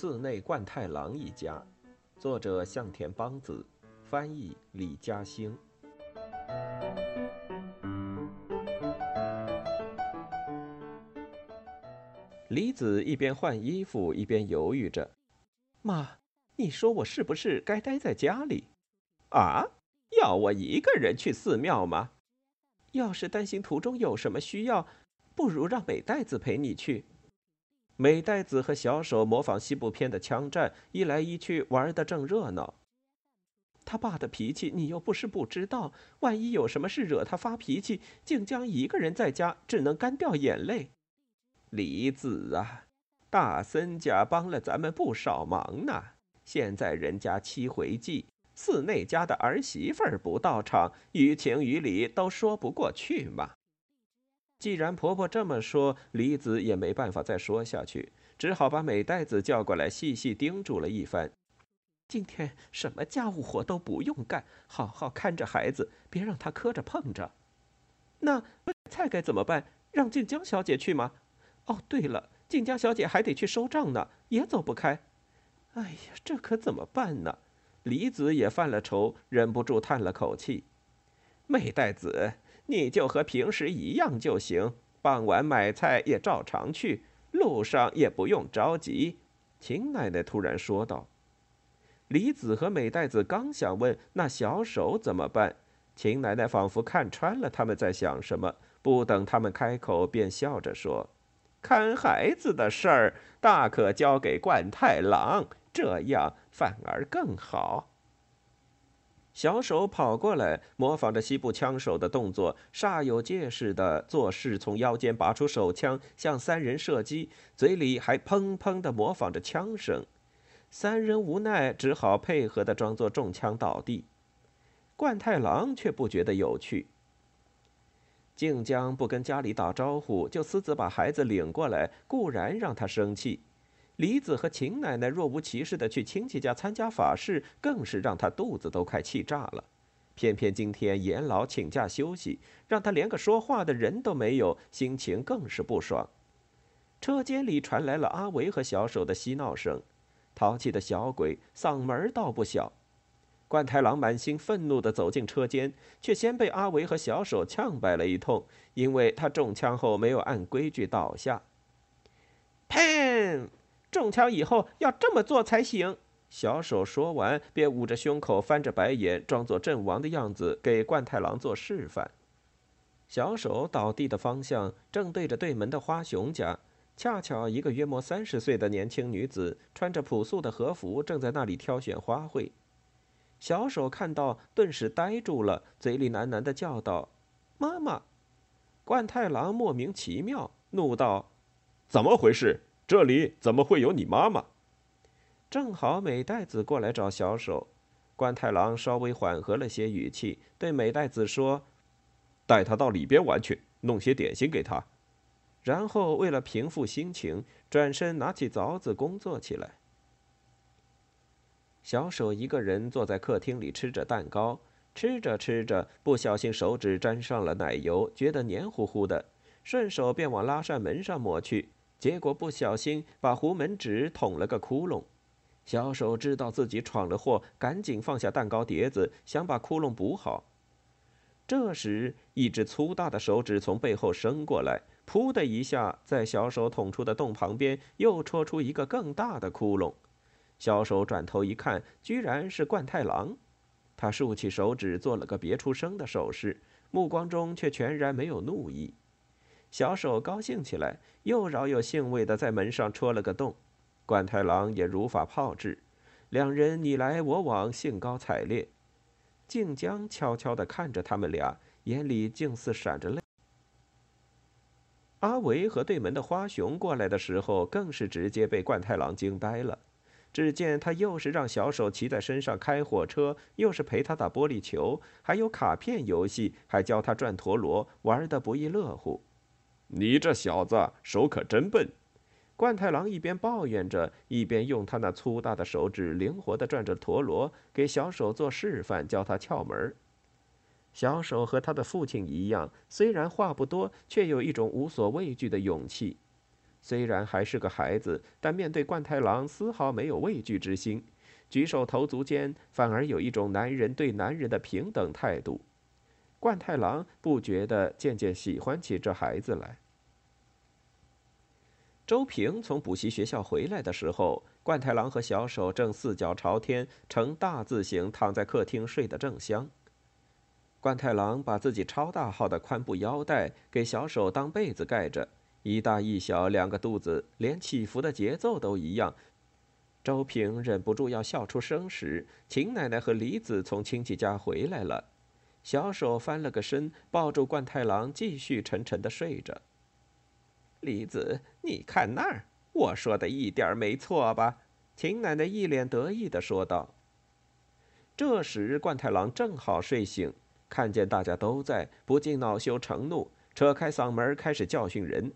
寺内贯太郎一家，作者向田邦子，翻译李嘉兴。李子一边换衣服一边犹豫着：“妈，你说我是不是该待在家里？啊，要我一个人去寺庙吗？要是担心途中有什么需要，不如让美代子陪你去。”美代子和小手模仿西部片的枪战，一来一去玩得正热闹。他爸的脾气你又不是不知道，万一有什么事惹他发脾气，静江一个人在家只能干掉眼泪。李子啊，大森家帮了咱们不少忙呢。现在人家七回忌，寺内家的儿媳妇儿不到场，于情于理都说不过去嘛。既然婆婆这么说，李子也没办法再说下去，只好把美代子叫过来，细细叮嘱了一番。今天什么家务活都不用干，好好看着孩子，别让他磕着碰着。那菜该怎么办？让静江小姐去吗？哦，对了，静江小姐还得去收账呢，也走不开。哎呀，这可怎么办呢？李子也犯了愁，忍不住叹了口气。美代子。你就和平时一样就行，傍晚买菜也照常去，路上也不用着急。”秦奶奶突然说道。李子和美代子刚想问那小手怎么办，秦奶奶仿佛看穿了他们在想什么，不等他们开口，便笑着说：“看孩子的事儿，大可交给冠太郎，这样反而更好。”小手跑过来，模仿着西部枪手的动作，煞有介事的做事，从腰间拔出手枪向三人射击，嘴里还砰砰的模仿着枪声。三人无奈，只好配合的装作中枪倒地。冠太郎却不觉得有趣。静江不跟家里打招呼，就私自把孩子领过来，固然让他生气。李子和秦奶奶若无其事的去亲戚家参加法事，更是让他肚子都快气炸了。偏偏今天严老请假休息，让他连个说话的人都没有，心情更是不爽。车间里传来了阿维和小手的嬉闹声，淘气的小鬼嗓门倒不小。冠太郎满心愤怒地走进车间，却先被阿维和小手呛摆了一通，因为他中枪后没有按规矩倒下。砰！中枪以后要这么做才行。小手说完，便捂着胸口，翻着白眼，装作阵亡的样子，给冠太郎做示范。小手倒地的方向正对着对门的花熊家，恰巧一个约莫三十岁的年轻女子，穿着朴素的和服，正在那里挑选花卉。小手看到，顿时呆住了，嘴里喃喃地叫道：“妈妈！”冠太郎莫名其妙，怒道：“怎么回事？”这里怎么会有你妈妈？正好美代子过来找小手，关太郎稍微缓和了些语气，对美代子说：“带他到里边玩去，弄些点心给他。”然后为了平复心情，转身拿起凿子工作起来。小手一个人坐在客厅里吃着蛋糕，吃着吃着，不小心手指沾上了奶油，觉得黏糊糊的，顺手便往拉扇门上抹去。结果不小心把糊门纸捅了个窟窿，小手知道自己闯了祸，赶紧放下蛋糕碟子，想把窟窿补好。这时，一只粗大的手指从背后伸过来，噗的一下，在小手捅出的洞旁边又戳出一个更大的窟窿。小手转头一看，居然是冠太郎，他竖起手指做了个别出声的手势，目光中却全然没有怒意。小手高兴起来，又饶有兴味地在门上戳了个洞。冠太郎也如法炮制，两人你来我往，兴高采烈。静江悄悄地看着他们俩，眼里竟似闪着泪。阿维和对门的花熊过来的时候，更是直接被冠太郎惊呆了。只见他又是让小手骑在身上开火车，又是陪他打玻璃球，还有卡片游戏，还教他转陀螺，玩得不亦乐乎。你这小子手可真笨！冠太郎一边抱怨着，一边用他那粗大的手指灵活地转着陀螺，给小手做示范，教他窍门。小手和他的父亲一样，虽然话不多，却有一种无所畏惧的勇气。虽然还是个孩子，但面对冠太郎丝毫没有畏惧之心，举手投足间反而有一种男人对男人的平等态度。冠太郎不觉得渐渐喜欢起这孩子来。周平从补习学校回来的时候，冠太郎和小手正四脚朝天，呈大字形躺在客厅睡得正香。冠太郎把自己超大号的宽布腰带给小手当被子盖着，一大一小两个肚子，连起伏的节奏都一样。周平忍不住要笑出声时，秦奶奶和李子从亲戚家回来了。小手翻了个身，抱住冠太郎，继续沉沉的睡着。李子，你看那儿，我说的一点没错吧？秦奶奶一脸得意的说道。这时，冠太郎正好睡醒，看见大家都在，不禁恼羞成怒，扯开嗓门开始教训人：“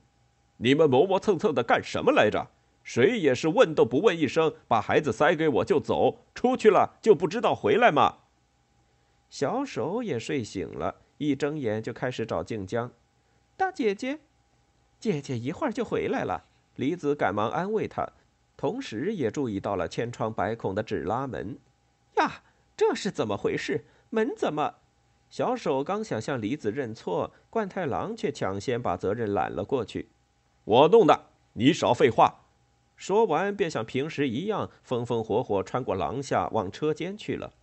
你们磨磨蹭蹭的干什么来着？谁也是问都不问一声，把孩子塞给我就走，出去了就不知道回来吗？”小手也睡醒了，一睁眼就开始找静江：“大姐姐。”姐姐一会儿就回来了，李子赶忙安慰她，同时也注意到了千疮百孔的纸拉门。呀，这是怎么回事？门怎么？小手刚想向李子认错，冠太郎却抢先把责任揽了过去。我弄的，你少废话。说完，便像平时一样风风火火穿过廊下往车间去了。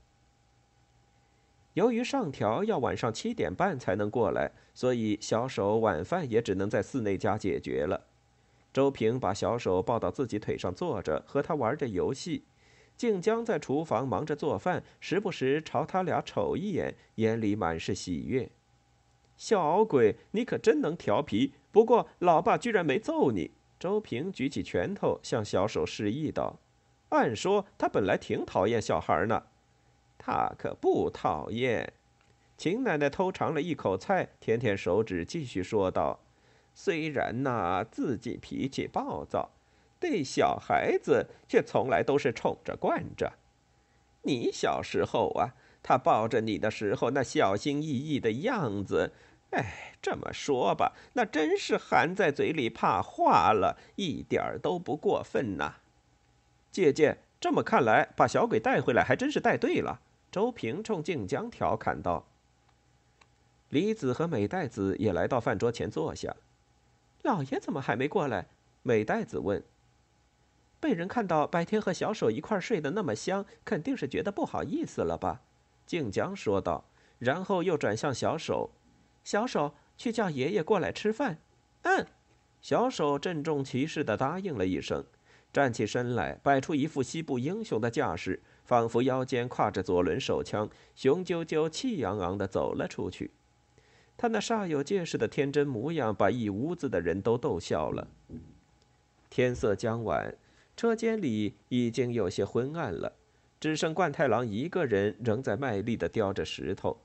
由于上条要晚上七点半才能过来，所以小手晚饭也只能在寺内家解决了。周平把小手抱到自己腿上坐着，和他玩着游戏。静江在厨房忙着做饭，时不时朝他俩瞅一眼，眼里满是喜悦。小鬼，你可真能调皮！不过老爸居然没揍你。周平举起拳头向小手示意道：“按说他本来挺讨厌小孩呢。”他可不讨厌。秦奶奶偷尝了一口菜，舔舔手指，继续说道：“虽然呐，自己脾气暴躁，对小孩子却从来都是宠着惯着。你小时候啊，他抱着你的时候那小心翼翼的样子，哎，这么说吧，那真是含在嘴里怕化了，一点儿都不过分呐。”姐姐，这么看来，把小鬼带回来还真是带对了。周平冲静江调侃道：“李子和美代子也来到饭桌前坐下。老爷怎么还没过来？”美代子问。“被人看到白天和小手一块睡得那么香，肯定是觉得不好意思了吧？”静江说道，然后又转向小手：“小手，去叫爷爷过来吃饭。”“嗯。”小手郑重其事地答应了一声，站起身来，摆出一副西部英雄的架势。仿佛腰间挎着左轮手枪，雄赳赳、气昂昂地走了出去。他那煞有介事的天真模样，把一屋子的人都逗笑了。天色将晚，车间里已经有些昏暗了，只剩冠太郎一个人仍在卖力地雕着石头。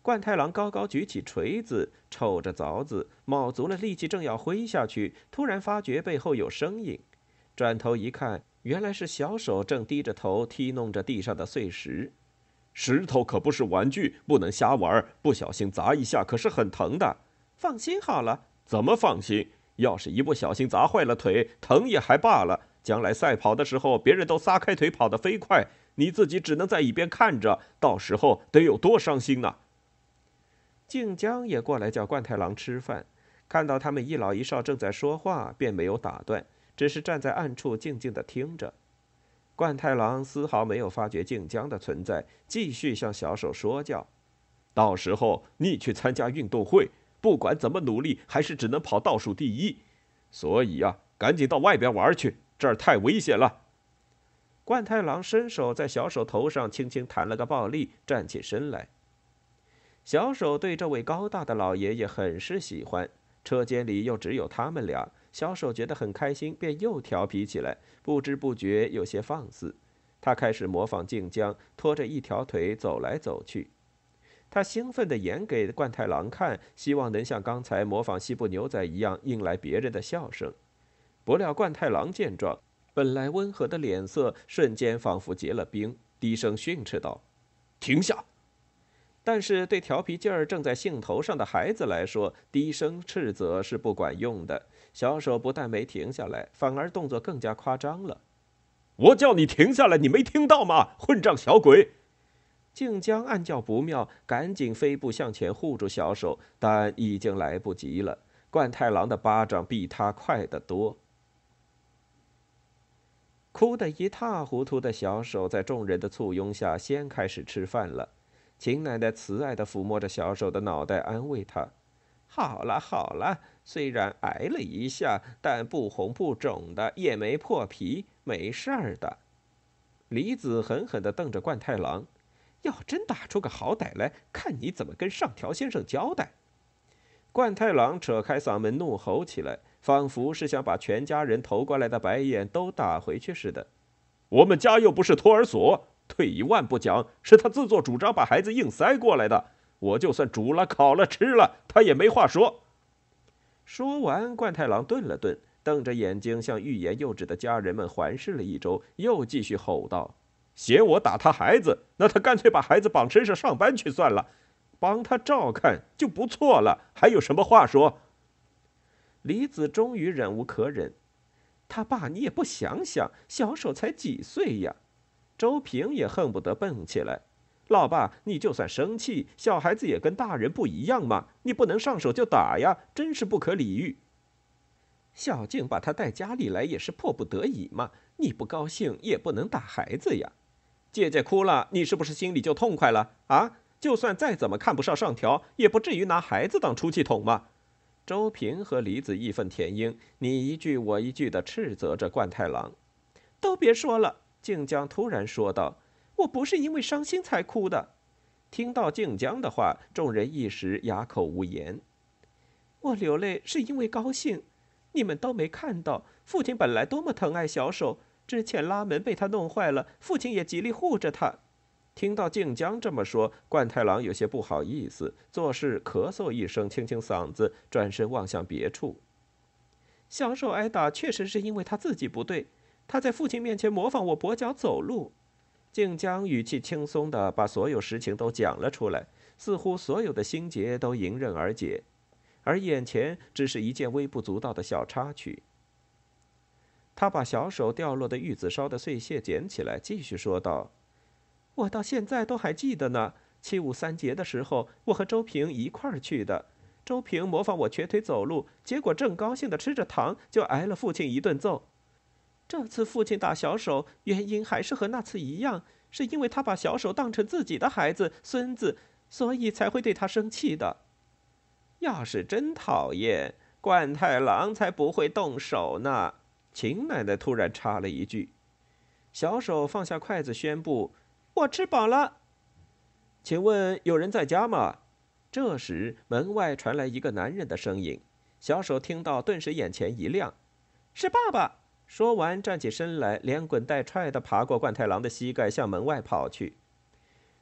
冠太郎高高举起锤子，瞅着凿子，卯足了力气，正要挥下去，突然发觉背后有声音，转头一看。原来是小手正低着头踢弄着地上的碎石，石头可不是玩具，不能瞎玩，不小心砸一下可是很疼的。放心好了，怎么放心？要是一不小心砸坏了腿，疼也还罢了，将来赛跑的时候，别人都撒开腿跑得飞快，你自己只能在一边看着，到时候得有多伤心呢？静江也过来叫冠太郎吃饭，看到他们一老一少正在说话，便没有打断。只是站在暗处静静地听着，冠太郎丝毫没有发觉静江的存在，继续向小手说教：“到时候你去参加运动会，不管怎么努力，还是只能跑倒数第一。所以呀，赶紧到外边玩去，这儿太危险了。”冠太郎伸手在小手头上轻轻弹了个暴力，站起身来。小手对这位高大的老爷爷很是喜欢，车间里又只有他们俩。小手觉得很开心，便又调皮起来，不知不觉有些放肆。他开始模仿静江，拖着一条腿走来走去。他兴奋地演给冠太郎看，希望能像刚才模仿西部牛仔一样引来别人的笑声。不料冠太郎见状，本来温和的脸色瞬间仿佛结了冰，低声训斥道：“停下！”但是对调皮劲儿正在兴头上的孩子来说，低声斥责是不管用的。小手不但没停下来，反而动作更加夸张了。我叫你停下来，你没听到吗？混账小鬼！静江暗叫不妙，赶紧飞步向前护住小手，但已经来不及了。冠太郎的巴掌比他快得多。哭得一塌糊涂的小手，在众人的簇拥下，先开始吃饭了。秦奶奶慈爱地抚摸着小手的脑袋，安慰他：“好了好了，虽然挨了一下，但不红不肿的，也没破皮，没事儿的。”李子狠狠地瞪着冠太郎：“要真打出个好歹来，看你怎么跟上条先生交代！”冠太郎扯开嗓门怒吼起来。仿佛是想把全家人投过来的白眼都打回去似的。我们家又不是托儿所，退一万步讲，是他自作主张把孩子硬塞过来的。我就算煮了、烤了、吃了，他也没话说。说完，冠太郎顿了顿，瞪着眼睛向欲言又止的家人们环视了一周，又继续吼道：“嫌我打他孩子，那他干脆把孩子绑身上上班去算了，帮他照看就不错了，还有什么话说？”李子终于忍无可忍，他爸，你也不想想，小手才几岁呀？周平也恨不得蹦起来。老爸，你就算生气，小孩子也跟大人不一样嘛，你不能上手就打呀，真是不可理喻。小静把他带家里来也是迫不得已嘛，你不高兴也不能打孩子呀。姐姐哭了，你是不是心里就痛快了啊？就算再怎么看不上上条，也不至于拿孩子当出气筒嘛。周平和李子义愤填膺，你一句我一句的斥责着冠太郎。都别说了，静江突然说道：“我不是因为伤心才哭的。”听到静江的话，众人一时哑口无言。我流泪是因为高兴，你们都没看到，父亲本来多么疼爱小手，之前拉门被他弄坏了，父亲也极力护着他。听到静江这么说，冠太郎有些不好意思，做事咳嗽一声，清清嗓子，转身望向别处。小手挨打确实是因为他自己不对，他在父亲面前模仿我跛脚走路。竟将语气轻松地把所有实情都讲了出来，似乎所有的心结都迎刃而解，而眼前只是一件微不足道的小插曲。他把小手掉落的玉子烧的碎屑捡起来，继续说道。我到现在都还记得呢。七五三节的时候，我和周平一块儿去的。周平模仿我瘸腿走路，结果正高兴的吃着糖，就挨了父亲一顿揍。这次父亲打小手，原因还是和那次一样，是因为他把小手当成自己的孩子、孙子，所以才会对他生气的。要是真讨厌，冠太郎才不会动手呢。秦奶奶突然插了一句。小手放下筷子，宣布。我吃饱了，请问有人在家吗？这时门外传来一个男人的声音。小手听到，顿时眼前一亮，是爸爸。说完，站起身来，连滚带踹地爬过冠太郎的膝盖，向门外跑去。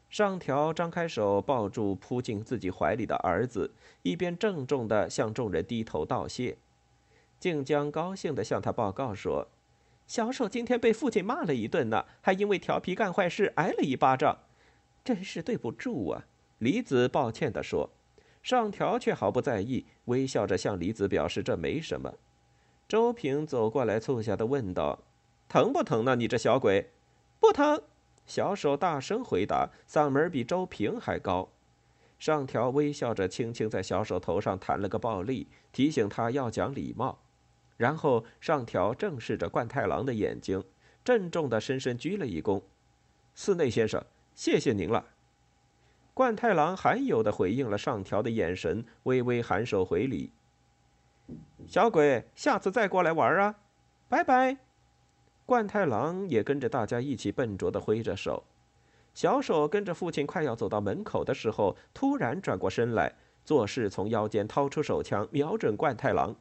上条张开手抱住扑进自己怀里的儿子，一边郑重地向众人低头道谢。静江高兴地向他报告说。小手今天被父亲骂了一顿呢，还因为调皮干坏事挨了一巴掌，真是对不住啊！李子抱歉地说。上条却毫不在意，微笑着向李子表示这没什么。周平走过来，促狭地问道：“疼不疼呢？你这小鬼？”“不疼。”小手大声回答，嗓门比周平还高。上条微笑着，轻轻在小手头上弹了个暴力，提醒他要讲礼貌。然后上条正视着冠太郎的眼睛，郑重地深深鞠了一躬：“寺内先生，谢谢您了。”冠太郎罕有的回应了上条的眼神，微微颔首回礼：“小鬼，下次再过来玩啊，拜拜。”冠太郎也跟着大家一起笨拙地挥着手。小手跟着父亲快要走到门口的时候，突然转过身来，做事从腰间掏出手枪，瞄准冠太郎。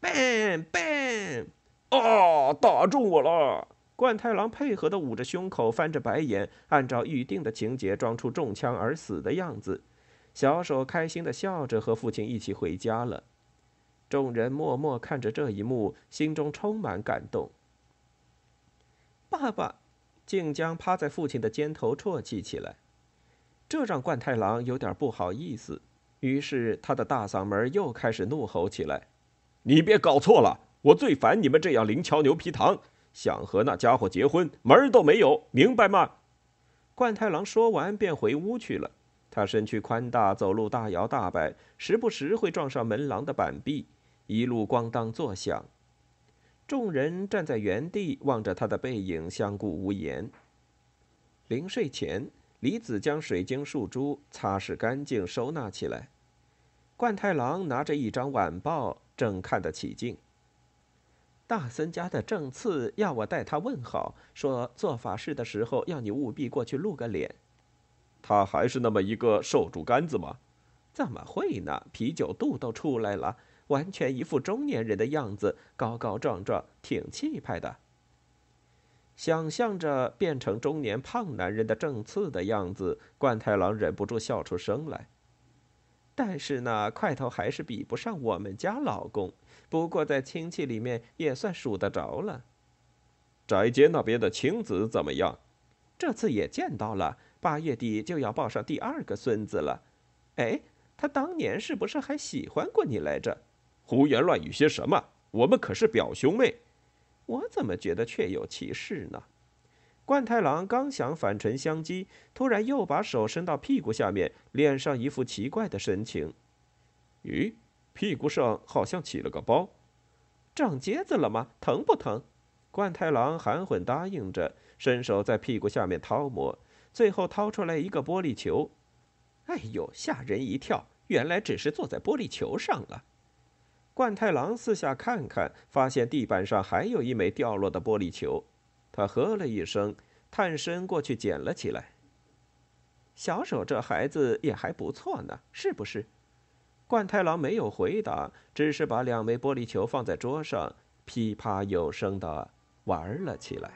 bang bang，啊！打中我了！冠太郎配合地捂着胸口，翻着白眼，按照预定的情节装出中枪而死的样子。小手开心的笑着，和父亲一起回家了。众人默默看着这一幕，心中充满感动。爸爸，静江趴在父亲的肩头啜泣起来，这让冠太郎有点不好意思。于是他的大嗓门又开始怒吼起来。你别搞错了，我最烦你们这样灵巧牛皮糖，想和那家伙结婚门儿都没有，明白吗？冠太郎说完便回屋去了。他身躯宽大，走路大摇大摆，时不时会撞上门廊的板壁，一路咣当作响。众人站在原地望着他的背影，相顾无言。临睡前，李子将水晶树珠擦拭干净，收纳起来。冠太郎拿着一张晚报，正看得起劲。大森家的正次要我代他问好，说做法事的时候要你务必过去露个脸。他还是那么一个瘦竹竿子吗？怎么会呢？啤酒肚都出来了，完全一副中年人的样子，高高壮壮，挺气派的。想象着变成中年胖男人的正次的样子，冠太郎忍不住笑出声来。但是呢，块头还是比不上我们家老公，不过在亲戚里面也算数得着了。宅街那边的青子怎么样？这次也见到了。八月底就要抱上第二个孙子了，哎，他当年是不是还喜欢过你来着？胡言乱语些什么？我们可是表兄妹。我怎么觉得确有其事呢？冠太郎刚想反唇相讥，突然又把手伸到屁股下面，脸上一副奇怪的神情。咦，屁股上好像起了个包，长疖子了吗？疼不疼？冠太郎含混答应着，伸手在屁股下面掏摸。最后掏出来一个玻璃球，哎呦，吓人一跳！原来只是坐在玻璃球上了。冠太郎四下看看，发现地板上还有一枚掉落的玻璃球，他呵了一声，探身过去捡了起来。小手这孩子也还不错呢，是不是？冠太郎没有回答，只是把两枚玻璃球放在桌上，噼啪有声的玩了起来。